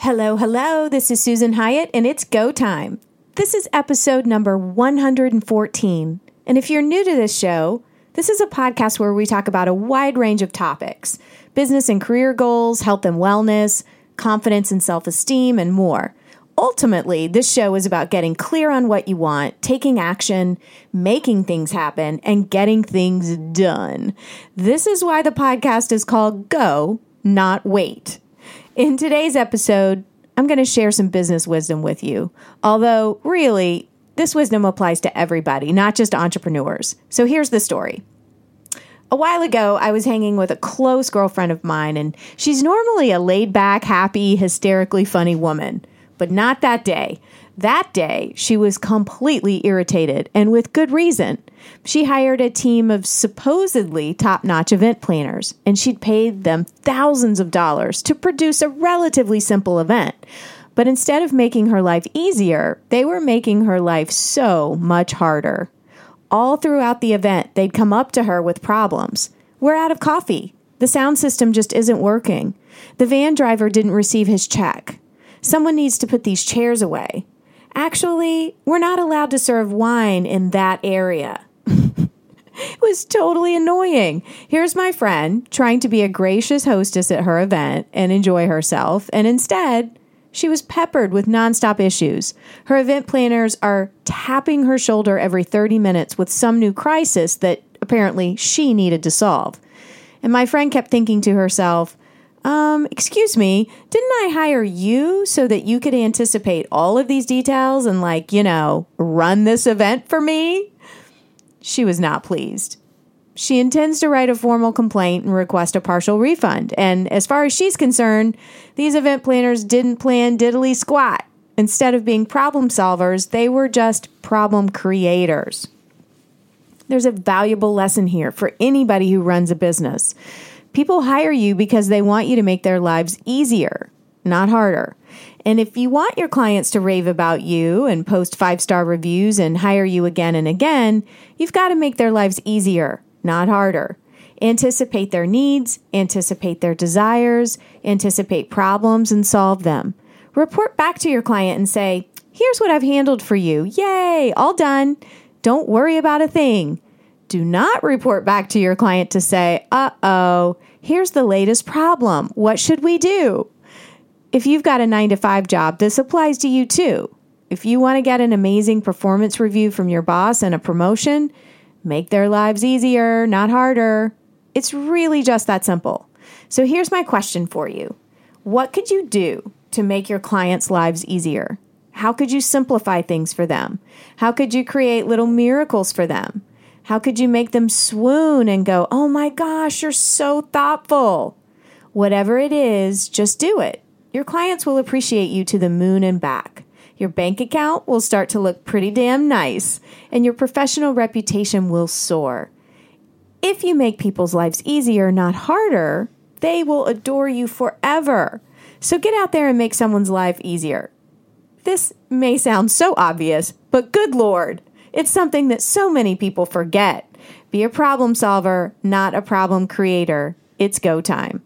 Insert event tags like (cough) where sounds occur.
Hello, hello. This is Susan Hyatt, and it's go time. This is episode number 114. And if you're new to this show, this is a podcast where we talk about a wide range of topics business and career goals, health and wellness, confidence and self esteem, and more. Ultimately, this show is about getting clear on what you want, taking action, making things happen, and getting things done. This is why the podcast is called Go, Not Wait. In today's episode, I'm going to share some business wisdom with you. Although, really, this wisdom applies to everybody, not just entrepreneurs. So here's the story. A while ago, I was hanging with a close girlfriend of mine, and she's normally a laid back, happy, hysterically funny woman. But not that day. That day, she was completely irritated, and with good reason. She hired a team of supposedly top notch event planners, and she'd paid them thousands of dollars to produce a relatively simple event. But instead of making her life easier, they were making her life so much harder. All throughout the event, they'd come up to her with problems. We're out of coffee. The sound system just isn't working. The van driver didn't receive his check. Someone needs to put these chairs away. Actually, we're not allowed to serve wine in that area. (laughs) it was totally annoying. Here's my friend trying to be a gracious hostess at her event and enjoy herself, and instead, she was peppered with nonstop issues. Her event planners are tapping her shoulder every 30 minutes with some new crisis that apparently she needed to solve. And my friend kept thinking to herself, um, excuse me, didn't I hire you so that you could anticipate all of these details and, like, you know, run this event for me? She was not pleased. She intends to write a formal complaint and request a partial refund. And as far as she's concerned, these event planners didn't plan diddly squat. Instead of being problem solvers, they were just problem creators. There's a valuable lesson here for anybody who runs a business. People hire you because they want you to make their lives easier, not harder. And if you want your clients to rave about you and post five star reviews and hire you again and again, you've got to make their lives easier, not harder. Anticipate their needs, anticipate their desires, anticipate problems, and solve them. Report back to your client and say, Here's what I've handled for you. Yay, all done. Don't worry about a thing. Do not report back to your client to say, uh oh, here's the latest problem. What should we do? If you've got a nine to five job, this applies to you too. If you want to get an amazing performance review from your boss and a promotion, make their lives easier, not harder. It's really just that simple. So here's my question for you What could you do to make your clients' lives easier? How could you simplify things for them? How could you create little miracles for them? How could you make them swoon and go, oh my gosh, you're so thoughtful? Whatever it is, just do it. Your clients will appreciate you to the moon and back. Your bank account will start to look pretty damn nice, and your professional reputation will soar. If you make people's lives easier, not harder, they will adore you forever. So get out there and make someone's life easier. This may sound so obvious, but good Lord, it's something that so many people forget. Be a problem solver, not a problem creator. It's go time.